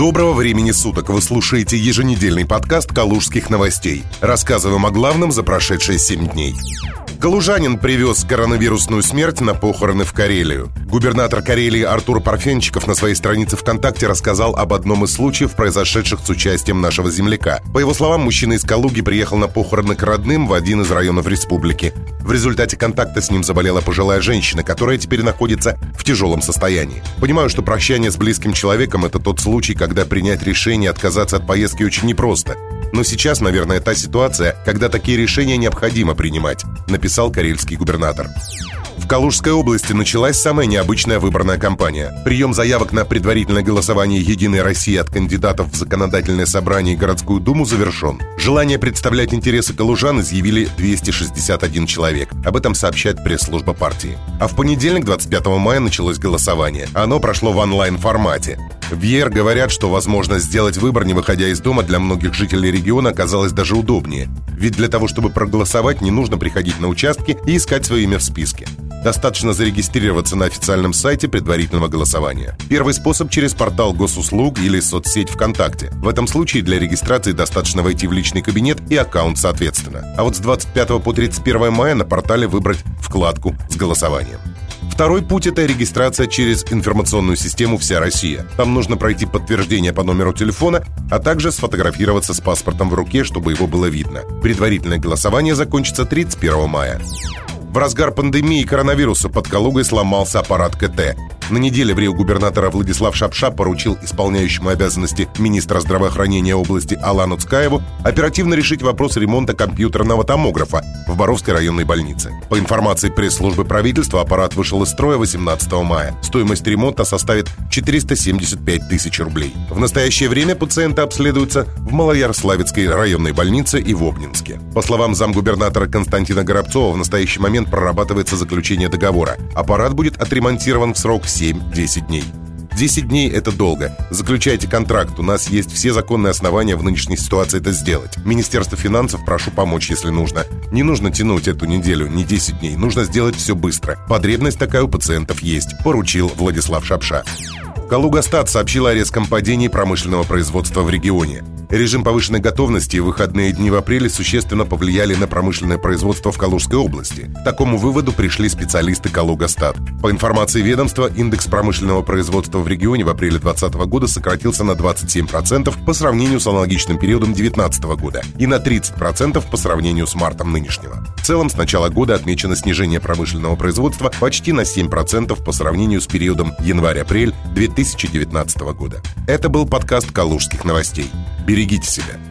Доброго времени суток! Вы слушаете еженедельный подкаст «Калужских новостей». Рассказываем о главном за прошедшие 7 дней. Калужанин привез коронавирусную смерть на похороны в Карелию. Губернатор Карелии Артур Парфенчиков на своей странице ВКонтакте рассказал об одном из случаев, произошедших с участием нашего земляка. По его словам, мужчина из Калуги приехал на похороны к родным в один из районов республики. В результате контакта с ним заболела пожилая женщина, которая теперь находится в тяжелом состоянии. Понимаю, что прощание с близким человеком – это тот случай, когда принять решение отказаться от поездки очень непросто. Но сейчас, наверное, та ситуация, когда такие решения необходимо принимать, написал карельский губернатор. В Калужской области началась самая необычная выборная кампания. Прием заявок на предварительное голосование «Единой России» от кандидатов в законодательное собрание и городскую думу завершен. Желание представлять интересы калужан изъявили 261 человек. Об этом сообщает пресс-служба партии. А в понедельник, 25 мая, началось голосование. Оно прошло в онлайн-формате. В ЕР говорят, что возможность сделать выбор, не выходя из дома, для многих жителей региона оказалась даже удобнее. Ведь для того, чтобы проголосовать, не нужно приходить на участки и искать свое имя в списке. Достаточно зарегистрироваться на официальном сайте предварительного голосования. Первый способ через портал госуслуг или соцсеть ВКонтакте. В этом случае для регистрации достаточно войти в личный кабинет и аккаунт соответственно. А вот с 25 по 31 мая на портале выбрать вкладку с голосованием. Второй путь – это регистрация через информационную систему «Вся Россия». Там нужно пройти подтверждение по номеру телефона, а также сфотографироваться с паспортом в руке, чтобы его было видно. Предварительное голосование закончится 31 мая. В разгар пандемии коронавируса под Калугой сломался аппарат КТ. На неделе в Рио губернатора Владислав Шапша поручил исполняющему обязанности министра здравоохранения области Алану Цкаеву оперативно решить вопрос ремонта компьютерного томографа в Боровской районной больнице. По информации пресс-службы правительства, аппарат вышел из строя 18 мая. Стоимость ремонта составит 475 тысяч рублей. В настоящее время пациенты обследуются в Малоярославецкой районной больнице и в Обнинске. По словам замгубернатора Константина Горобцова, в настоящий момент прорабатывается заключение договора. Аппарат будет отремонтирован в срок 7-10 дней. 10 дней – это долго. Заключайте контракт. У нас есть все законные основания в нынешней ситуации это сделать. Министерство финансов прошу помочь, если нужно. Не нужно тянуть эту неделю, не 10 дней. Нужно сделать все быстро. Потребность такая у пациентов есть, поручил Владислав Шапша. Калугастат сообщила о резком падении промышленного производства в регионе. Режим повышенной готовности и выходные дни в апреле существенно повлияли на промышленное производство в Калужской области. К такому выводу пришли специалисты Калугастат. По информации ведомства, индекс промышленного производства в регионе в апреле 2020 года сократился на 27% по сравнению с аналогичным периодом 2019 года и на 30% по сравнению с мартом нынешнего. В целом, с начала года отмечено снижение промышленного производства почти на 7% по сравнению с периодом январь-апрель 2019 года. Это был подкаст «Калужских новостей». Берегите себя.